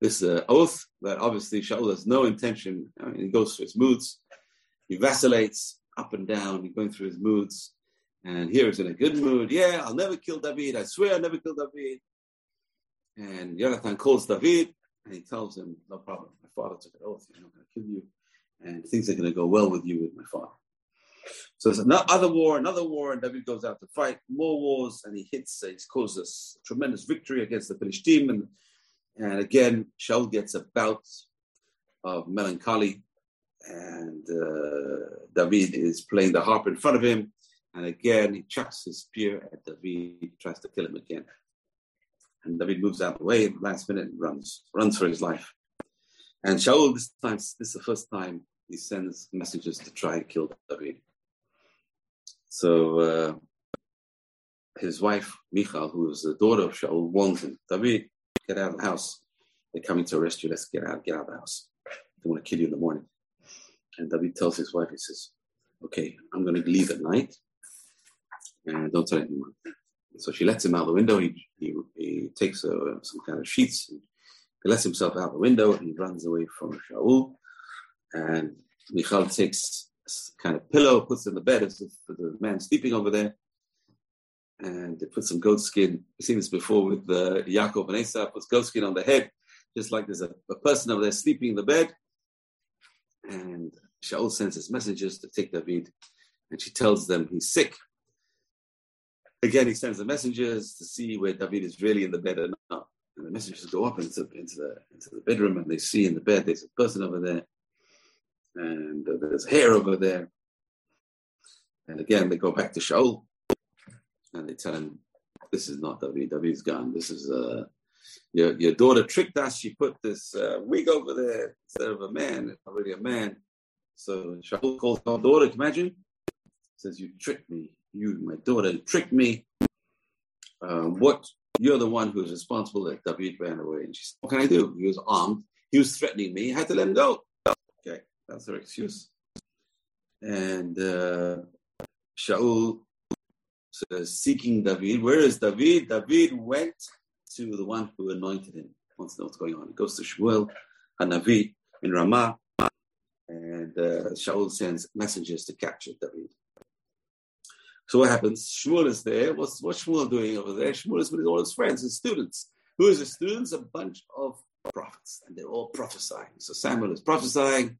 This uh, oath that obviously Shaul has no intention. I mean, he goes through his moods. He vacillates up and down. Going through his moods. And here he's in a good mood. Yeah, I'll never kill David. I swear I'll never kill David. And Jonathan calls David and he tells him, No problem. My father took an oath. I'm not going to kill you. And things are going to go well with you with my father. So there's another war, another war, and David goes out to fight more wars, and he hits, uh, he causes a tremendous victory against the Philistine. And, and again, Shaul gets a bout of melancholy, and uh, David is playing the harp in front of him. And again, he chucks his spear at David, tries to kill him again. And David moves out of the way at the last minute and runs, runs for his life. And Shaul, this time, this is the first time he sends messengers to try and kill David. So uh, his wife, Michal, who is the daughter of Shaul, warns him, David, get out of the house. They're coming to arrest you. Let's get out, get out of the house. They want to kill you in the morning. And David tells his wife, he says, okay, I'm going to leave at night and don't tell anyone. So she lets him out the window. He, he, he takes uh, some kind of sheets he lets himself out the window and he runs away from Shaul. And Michal takes kind of pillow, puts in the bed as if the man sleeping over there. And they put some goat skin. We've seen this before with uh, Yaakov and Esau, puts goat skin on the head, just like there's a, a person over there sleeping in the bed. And Shaul sends his messengers to take David, and she tells them he's sick. Again, he sends the messengers to see where David is really in the bed or not. And the messengers go up into, into, the, into the bedroom and they see in the bed there's a person over there and there's hair over there. And again, they go back to Shaul and they tell him, This is not David. David's gone. This is uh, your, your daughter tricked us. She put this uh, wig over there instead of a man, it's already a man. So Shaul calls our daughter, imagine? Says, You tricked me. You, my daughter, tricked me. Uh, what? You're the one who's responsible that David ran away. And she said, What can I do? He was armed. He was threatening me. I had to let him go. Okay. That's her excuse. And uh, Shaul says, seeking David. Where is David? David went to the one who anointed him. Wants to know what's going on. He goes to Shmuel, Hanavi in Ramah, and uh, Shaul sends messengers to capture David. So what happens? Shmuel is there. What's, what's Shmuel doing over there? Shmuel is with all his friends and students. Who is the students? A bunch of prophets, and they're all prophesying. So Samuel is prophesying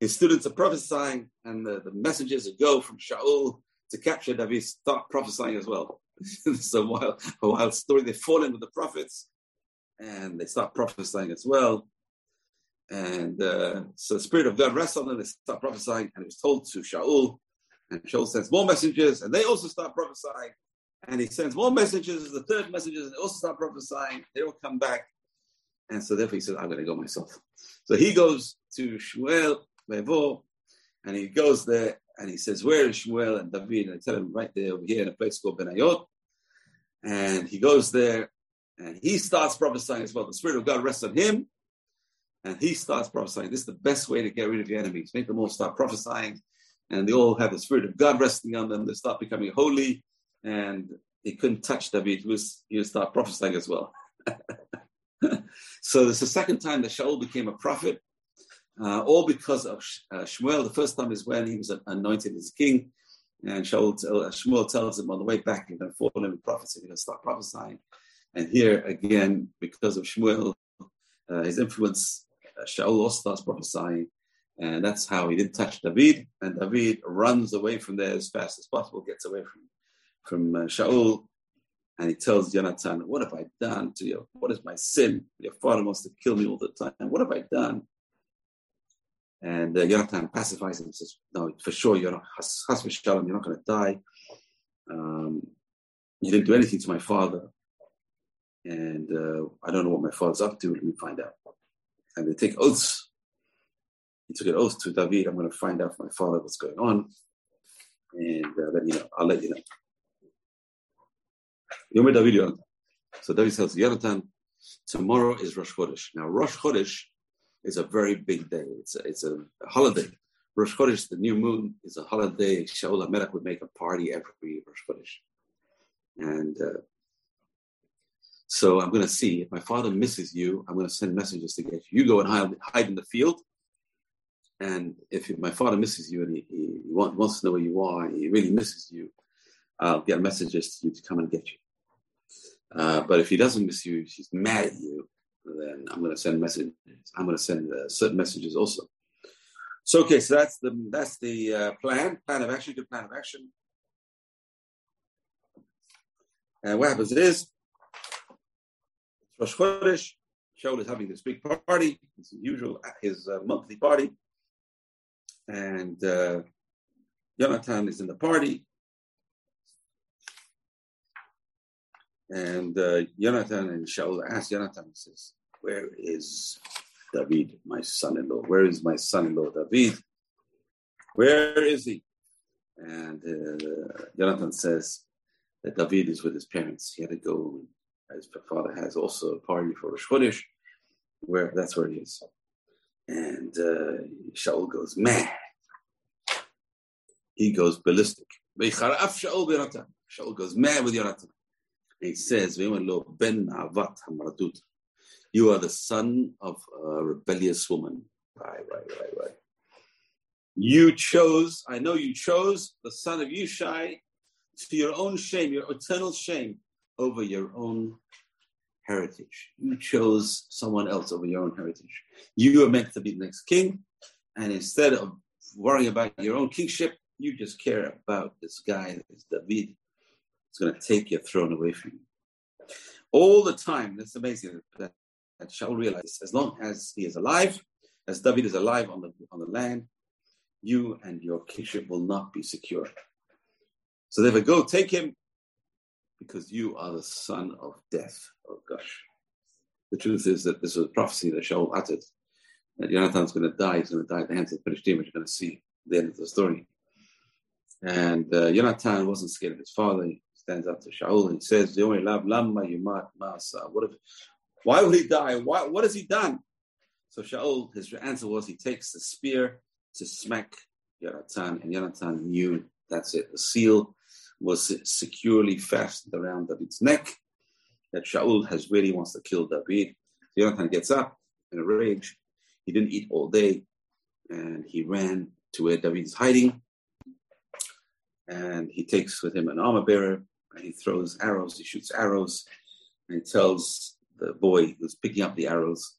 his students are prophesying, and the, the messengers that go from Shaul to capture David start prophesying as well. <laughs> it's a wild, a wild story. They fall in with the prophets, and they start prophesying as well. And uh, so the Spirit of God rests on them, they start prophesying, and it was told to Shaul, and Shaul sends more messengers, and they also start prophesying. And he sends more messengers, the third messengers, and they also start prophesying. They all come back. And so therefore he said, I'm going to go myself. So he goes to Shmuel, Bevo, and he goes there and he says, Where is Shmuel and David? And I tell him right there over here in a place called Benayot. And he goes there and he starts prophesying as well. The Spirit of God rests on him. And he starts prophesying. This is the best way to get rid of your enemies. Make them all start prophesying. And they all have the Spirit of God resting on them. They start becoming holy. And he couldn't touch David. He was he would start prophesying as well. <laughs> so this is the second time that Shaul became a prophet uh, all because of uh, Shmuel. The first time is when he was anointed as king, and Shaul, uh, Shmuel tells him on the way back, you're going to fall in prophecy, you're going to start prophesying. And here again, because of Shmuel, uh, his influence, Shaul also starts prophesying. And that's how he didn't touch David. And David runs away from there as fast as possible, gets away from, from uh, Shaul. And he tells Jonathan, What have I done to you? What is my sin? Your father wants to kill me all the time. What have I done? And uh, Jonathan pacifies him and says, No, for sure, you're not, has, has you're not going to die. Um, you didn't do anything to my father. And uh, I don't know what my father's up to. Let me find out. And they take oaths. He took an oath to David. I'm going to find out from my father what's going on. And uh, then, you know, I'll let you know. Yom David Yonatan. So David tells Yonatan, tomorrow is Rosh Chodesh. Now, Rosh Chodesh is a very big day. It's a, it's a holiday. Rosh Chodesh, the new moon, is a holiday. Shaul HaMelech would make a party every Rosh Chodesh. And uh, so I'm going to see if my father misses you, I'm going to send messengers to get you. You go and hide, hide in the field. And if my father misses you and he, he wants to know where you are, he really misses you, I'll get messengers to you to come and get you. Uh, but if he doesn't miss you, he's mad at you, then I'm going to send messages. I'm going to send uh, certain messages also. So okay, so that's the that's the uh, plan, plan of action, good plan of action. And what happens is Rosh Chodesh, Shaul is having this big party, his usual at his uh, monthly party, and uh, Jonathan is in the party, And uh, Jonathan and Shaul asked Jonathan, he says, Where is David, my son in law? Where is my son in law, David? Where is he? And uh, Jonathan says that David is with his parents. He had to go, his father has also a party for Rosh Chodesh, where that's where he is. And uh, Shaul goes, man. He goes ballistic. Shaul goes mad with Jonathan. He says, You are the son of a rebellious woman. Right, right, right, right. You chose, I know you chose the son of Yishai to your own shame, your eternal shame over your own heritage. You chose someone else over your own heritage. You are meant to be the next king, and instead of worrying about your own kingship, you just care about this guy, this David, it's going to take your throne away from you. All the time, that's amazing that, that Shaul realize as long as he is alive, as David is alive on the, on the land, you and your kingship will not be secure. So would go take him because you are the son of death. Oh gosh. The truth is that this was a prophecy that Shaul uttered that Jonathan's going to die. He's going to die at the hands of the Philistine, which you're going to see the end of the story. And uh, Jonathan wasn't scared of his father He stands up to Shaul and he says. What if, why would he die? Why, what has he done? So Shaul, his answer was he takes the spear to smack Jonathan, and Jonathan knew that's it. The seal was securely fastened around David's neck. That Shaul has really wants to kill David. So Jonathan gets up in a rage. He didn't eat all day, and he ran to where David is hiding. And he takes with him an armor bearer and he throws arrows, he shoots arrows, and he tells the boy who's picking up the arrows,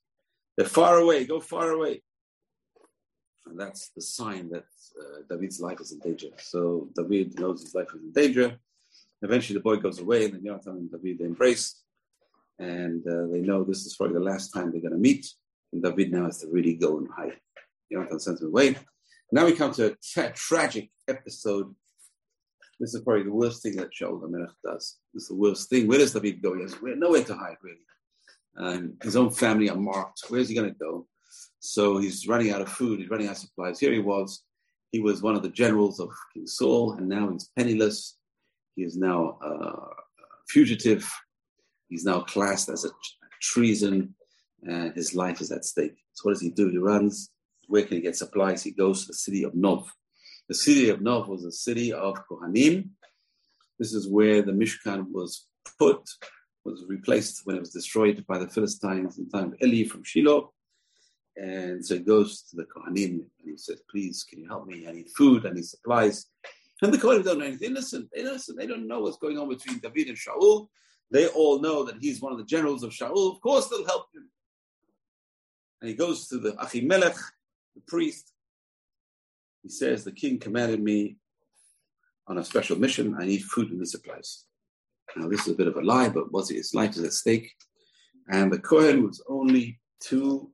they're far away, go far away. And that's the sign that uh, David's life is in danger. So David knows his life is in danger. Eventually, the boy goes away, and then Jonathan and David embrace, and uh, they know this is probably the last time they're going to meet. And David now has to really go and hide. Jonathan sends him away. Now we come to a tra- tragic episode this is probably the worst thing that Shaul HaMelech does. This is the worst thing. Where does David go? He has nowhere to hide, really. Um, his own family are marked. Where's he going to go? So he's running out of food. He's running out of supplies. Here he was. He was one of the generals of King Saul, and now he's penniless. He is now a fugitive. He's now classed as a treason, and his life is at stake. So what does he do? He runs. Where can he get supplies? He goes to the city of Nov. The city of Nov was a city of Kohanim. This is where the Mishkan was put, was replaced when it was destroyed by the Philistines in time of Eli from Shiloh. And so he goes to the Kohanim and he says, Please, can you help me? I need food, I need supplies. And the Kohanim don't know anything. Innocent, innocent. They don't know what's going on between David and Shaul. They all know that he's one of the generals of Shaul. Of course, they'll help him. And he goes to the Achimelech, the priest. He says, The king commanded me on a special mission. I need food and supplies. Now, this is a bit of a lie, but what's his life is at stake. And the Kohen was only too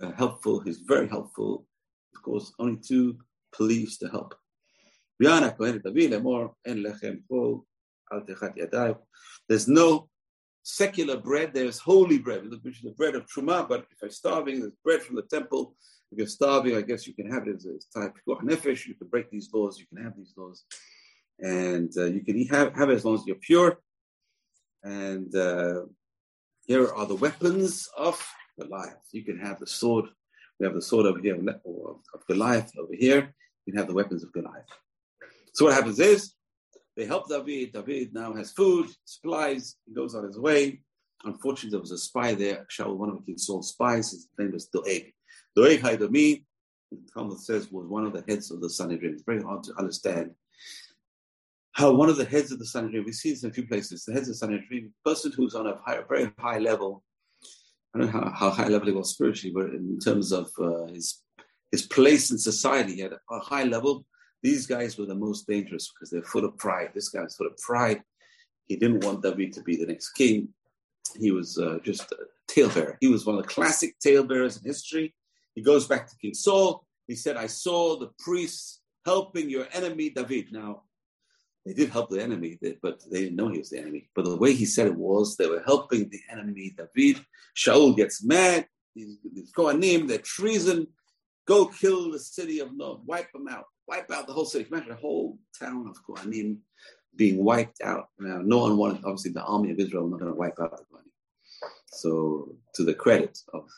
uh, helpful. He's very helpful. Of course, only two police to help. There's no secular bread, there's holy bread, which is the bread of Truma, but if you're starving, there's bread from the temple. If you're starving, I guess you can have it as a type of nefesh, you can break these laws, you can have these laws. And uh, you can have, have it as long as you're pure. And uh, here are the weapons of Goliath. You can have the sword. We have the sword over here of Goliath over here. You can have the weapons of Goliath. So what happens is they help David. David now has food, supplies. He goes on his way. Unfortunately, there was a spy there. Shaul, one of the King Saul's spies, his name was Doeg. Doeg Haidomi, Talmud says, was one of the heads of the Sanhedrin. It's very hard to understand how one of the heads of the Sanhedrin, we see this in a few places, the heads of the Sanhedrin, person who's on a very high level, I don't know how, how, high level he was spiritually, but in terms of uh, his his place in society at a high level, these guys were the most dangerous because they're full of pride. This guy was full of pride. He didn't want David to be the next king. He was uh, just a talebearer. He was one of the classic talebearers in history. He goes back to King Saul. He said, I saw the priests helping your enemy David. Now, they did help the enemy, but they didn't know he was the enemy. But the way he said it was, they were helping the enemy, David. Shaul gets mad. He's, he's Kohanim, they're treason. Go kill the city of Nob. Wipe them out. Wipe out the whole city. Imagine a whole town of Kohanim being wiped out. Now, no one wanted, obviously, the army of Israel not going to wipe out the Kohanim. So, to the credit of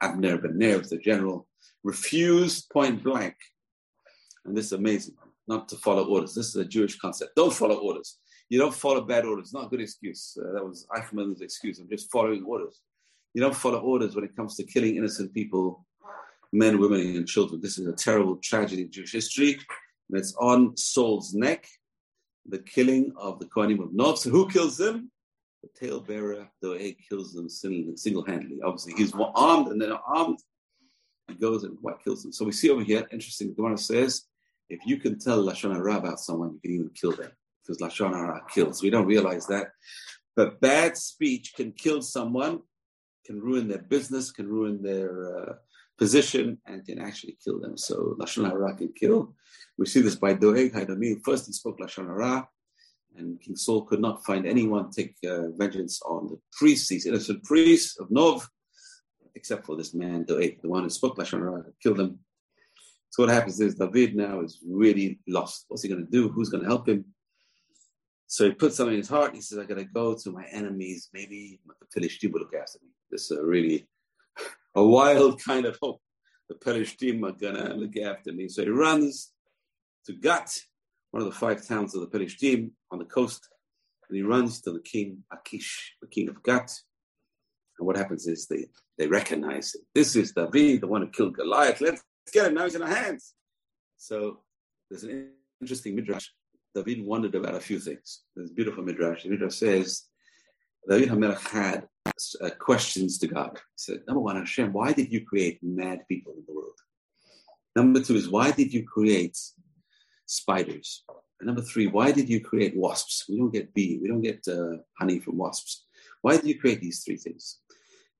Abner ben Ner, the general, refused point blank. And this is amazing not to follow orders. This is a Jewish concept. Don't follow orders. You don't follow bad orders. Not a good excuse. Uh, that was Eichmann's excuse. I'm just following orders. You don't follow orders when it comes to killing innocent people, men, women, and children. This is a terrible tragedy in Jewish history. And it's on Saul's neck, the killing of the Kohanim of Nob. So who kills them? The talebearer, Doeg, kills them single handedly. Obviously, he's armed and then armed. He goes and what kills them. So we see over here, interesting, the Gemara says, if you can tell Lashon Hara about someone, you can even kill them because Lashon Hara kills. We don't realize that. But bad speech can kill someone, can ruin their business, can ruin their uh, position, and can actually kill them. So Lashon Hara can kill. We see this by Doeg Haidami. First, he spoke Lashon Hara, and King Saul could not find anyone take uh, vengeance on the priests, these innocent priests of Nov, except for this man Doeg, the one who spoke Lashon Hara, killed them. So what happens is David now is really lost. What's he going to do? Who's going to help him? So he puts something in his heart. He says, "I got to go to my enemies. Maybe the Philistine will look after me." This is a really <laughs> a wild kind of hope. The Philistine are going to look after me. So he runs to Gat, one of the five towns of the Philistine on the coast, and he runs to the king Achish, the king of Gat. And what happens is they they recognize it. This is David, the one who killed Goliath. Let's get him. Now he's in our hands. So there's an interesting midrash. David wondered about a few things. There's a beautiful midrash. The midrash says David Hamelech had uh, questions to God. He said, number one, Hashem, why did you create mad people in the world? Number two is, why did you create spiders? And number three, why did you create wasps? We don't get bee, we don't get uh, honey from wasps. Why did you create these three things?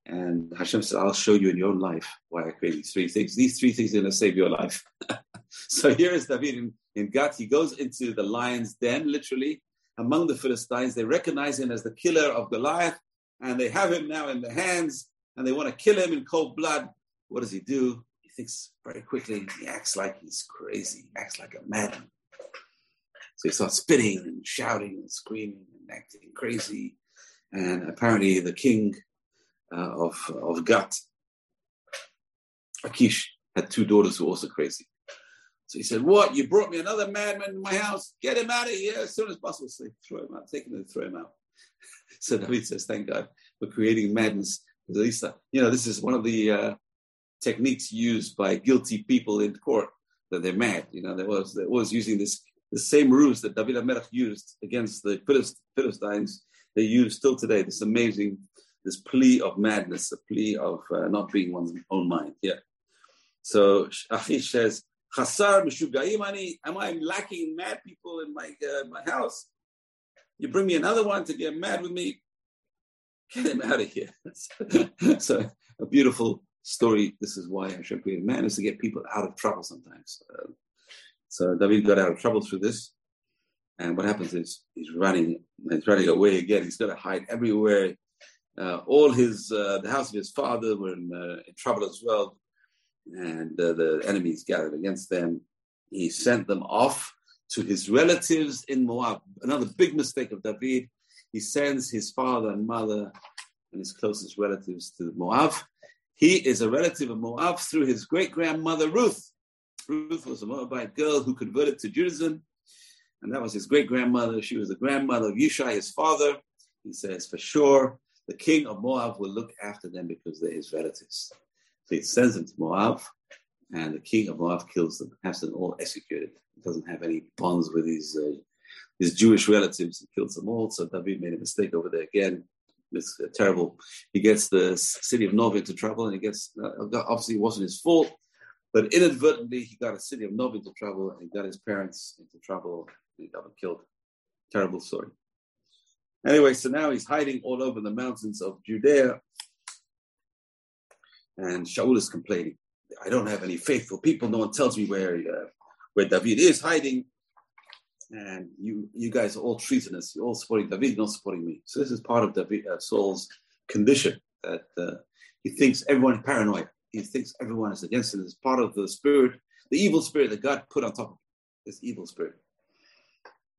And Hashem said, I'll show you in your life why I created these three things. These three things are going to save your life. <laughs> so here is David in, in Gat. He goes into the lion's den, literally, among the Philistines. They recognize him as the killer of Goliath, and they have him now in their hands, and they want to kill him in cold blood. What does he do? He thinks very quickly. He acts like he's crazy, he acts like a madman. So he starts spitting and shouting and screaming and acting crazy. And apparently the king of, of Gat, Akish had two daughters who were also crazy. So he said, What? You brought me another madman in my house? Get him out of here as soon as possible. So they throw him out, take him and throw him out. <laughs> so David says, Thank God for creating madness. At least, uh, you know, this is one of the uh, techniques used by guilty people in court that they're mad. You know, there was, there was using this the same ruse that David Hamelech used against the Philistines they use still today. This amazing, this plea of madness, a plea of uh, not being one's own mind. Yeah. So Achish says, Chasar Mishugayim am I lacking mad people in my uh, my house? You bring me another one to get mad with me? Get him out of here. <laughs> so a beautiful story. This is why Hashem created man is to get people out of trouble sometimes. Uh, so David got out of trouble through this. And what happens is he's running, he's running away again. He's got to hide everywhere. Uh, all his, uh, the house of his father were in, uh, in trouble as well. And the enemies gathered against them. He sent them off to his relatives in Moab. Another big mistake of David. He sends his father and mother and his closest relatives to Moab. He is a relative of Moab through his great grandmother Ruth. Ruth was a Moabite girl who converted to Judaism, and that was his great grandmother. She was the grandmother of Yishai, his father. He says, for sure, the king of Moab will look after them because they're his relatives. So he sends them to Moab, and the king of Moab kills them, has them all executed. He doesn't have any bonds with his, uh, his Jewish relatives. He kills them all. So David made a mistake over there again. It's uh, terrible. He gets the city of Novi into trouble, and he gets uh, obviously it wasn't his fault, but inadvertently he got a city of Novi into trouble, and he got his parents into trouble, and he got them killed. Terrible story. Anyway, so now he's hiding all over the mountains of Judea, and Shaul is complaining. I don't have any faithful people. No one tells me where uh, where David is hiding and you you guys are all treasonous. You're all supporting David, not supporting me. So this is part of David, uh, Saul's condition that uh, he thinks everyone paranoid. He thinks everyone is against him. It's part of the spirit, the evil spirit that God put on top of this evil spirit.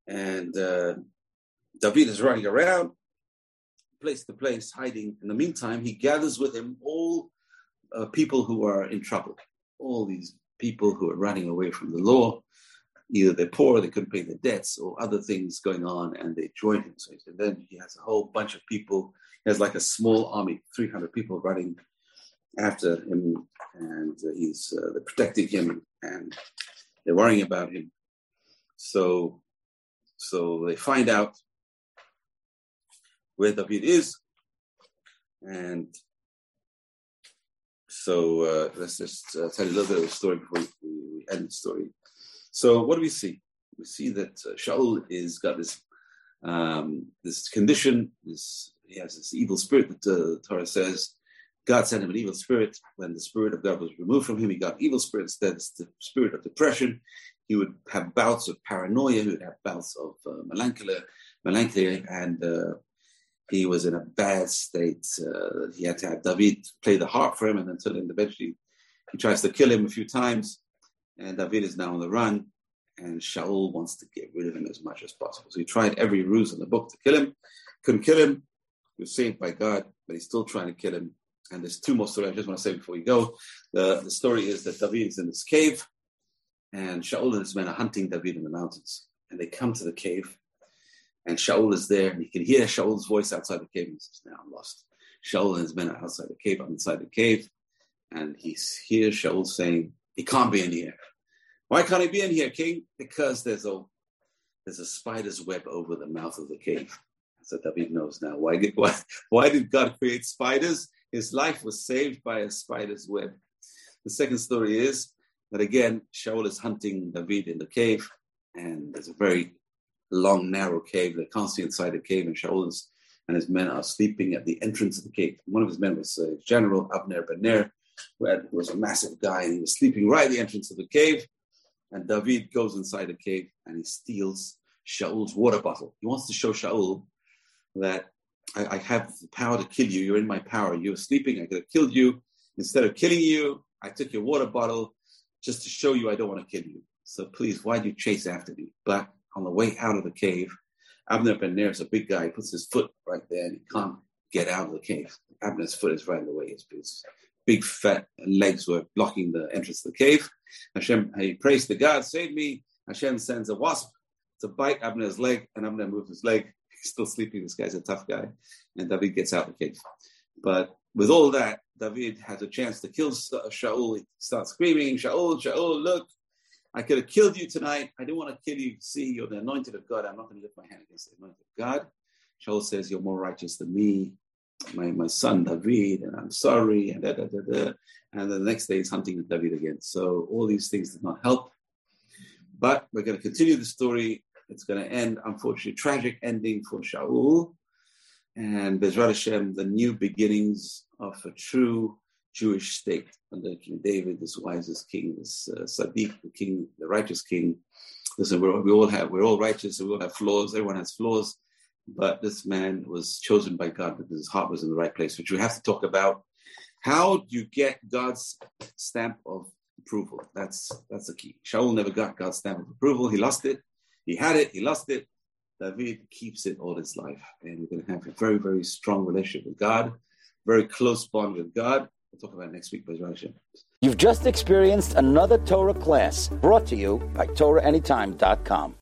And uh, David is running around, place to place, hiding. In the meantime, he gathers with him all uh, people who are in trouble, all these people who are running away from the law either they're poor, they couldn't pay their debts, or other things going on, and they join him. So then he has a whole bunch of people. He has like a small army, 300 people running after him, and uh, he's uh, protecting him, and they're worrying about him. So, so they find out where David is, and so uh, let's just uh, tell you a little bit of the story before we, end the story. So what do we see? We see that uh, Shaul is got this um, this condition. This he has this evil spirit that the uh, Torah says God sent him an evil spirit. When the spirit of God was removed from him, he got evil spirit instead. It's the spirit of depression. He would have bouts of paranoia. He would have bouts of uh, melancholy, melancholy, and uh, he was in a bad state. Uh, he had to have David play the harp for him, and until eventually he tries to kill him a few times and David is now on the run, and Shaul wants to get rid of him as much as possible. So he tried every ruse in the book to kill him, couldn't kill him. He was saved by God, but he's still trying to kill him. And there's two more stories I just want to say before we go. The, the story is that David is in this cave, and Shaul and his men are hunting David in the mountains. And they come to the cave, and Shaul is there, and he can hear Shaul's voice outside the cave. And he says, Now I'm lost. Shaul has been outside the cave. I'm inside the cave. And he hears Shaul saying, he can't be in here. Why can't he be in here, King? Because there's a there's a spider's web over the mouth of the cave. So David knows now. Why did why, why did God create spiders? His life was saved by a spider's web. The second story is that again, Shaul is hunting David in the cave, and there's a very long, narrow cave. They can't see inside the cave, and Shaul and his men are sleeping at the entrance of the cave. One of his men was uh, General Abner Ben Ner, who was a massive guy, and he was sleeping right at the entrance of the cave. And David goes inside the cave and he steals Shaul's water bottle. He wants to show Shaul that I, I have the power to kill you. You're in my power. You're sleeping. I could have killed you. Instead of killing you, I took your water bottle just to show you I don't want to kill you. So please, why do you chase after me? But on the way out of the cave, Abner Ben Ner is a big guy. He puts his foot right there and he can't get out of the cave. Abner's foot is right in the way. It's, it's big fat legs were blocking the entrance of the cave. Hashem, he prays to God, save me. Hashem sends a wasp to bite Abner's leg, and Abner moves his leg. He's still sleeping. This guy's a tough guy. And David gets out of the cave. But with all that, David has a chance to kill Shaul. He starts screaming, Shaul, Shaul, look, I could have killed you tonight. I didn't want to kill you. See, you're the anointed of God. I'm not going to lift my hand against the anointed of God. Shaul says, You're more righteous than me, my, my son David, and I'm sorry, and da, da, da, da. And the next day he's hunting with David again. So all these things did not help. But we're going to continue the story. It's going to end, unfortunately, tragic ending for Shaul. And Bezrat Hashem, the new beginnings of a true Jewish state under King David, this wisest king, this uh, Sadiq, the king, the righteous king. Listen, we're, we all have, we're all righteous, we all have flaws. Everyone has flaws, but this man was chosen by God because his heart was in the right place, which we have to talk about. How do you get God's stamp of approval? That's that's the key. Shaul never got God's stamp of approval. He lost it. He had it. He lost it. David keeps it all his life, and we're going to have a very, very strong relationship with God, very close bond with God. We'll talk about next week, Bezrat Hashem. You've just experienced another Torah class brought to you by TorahAnytime.com.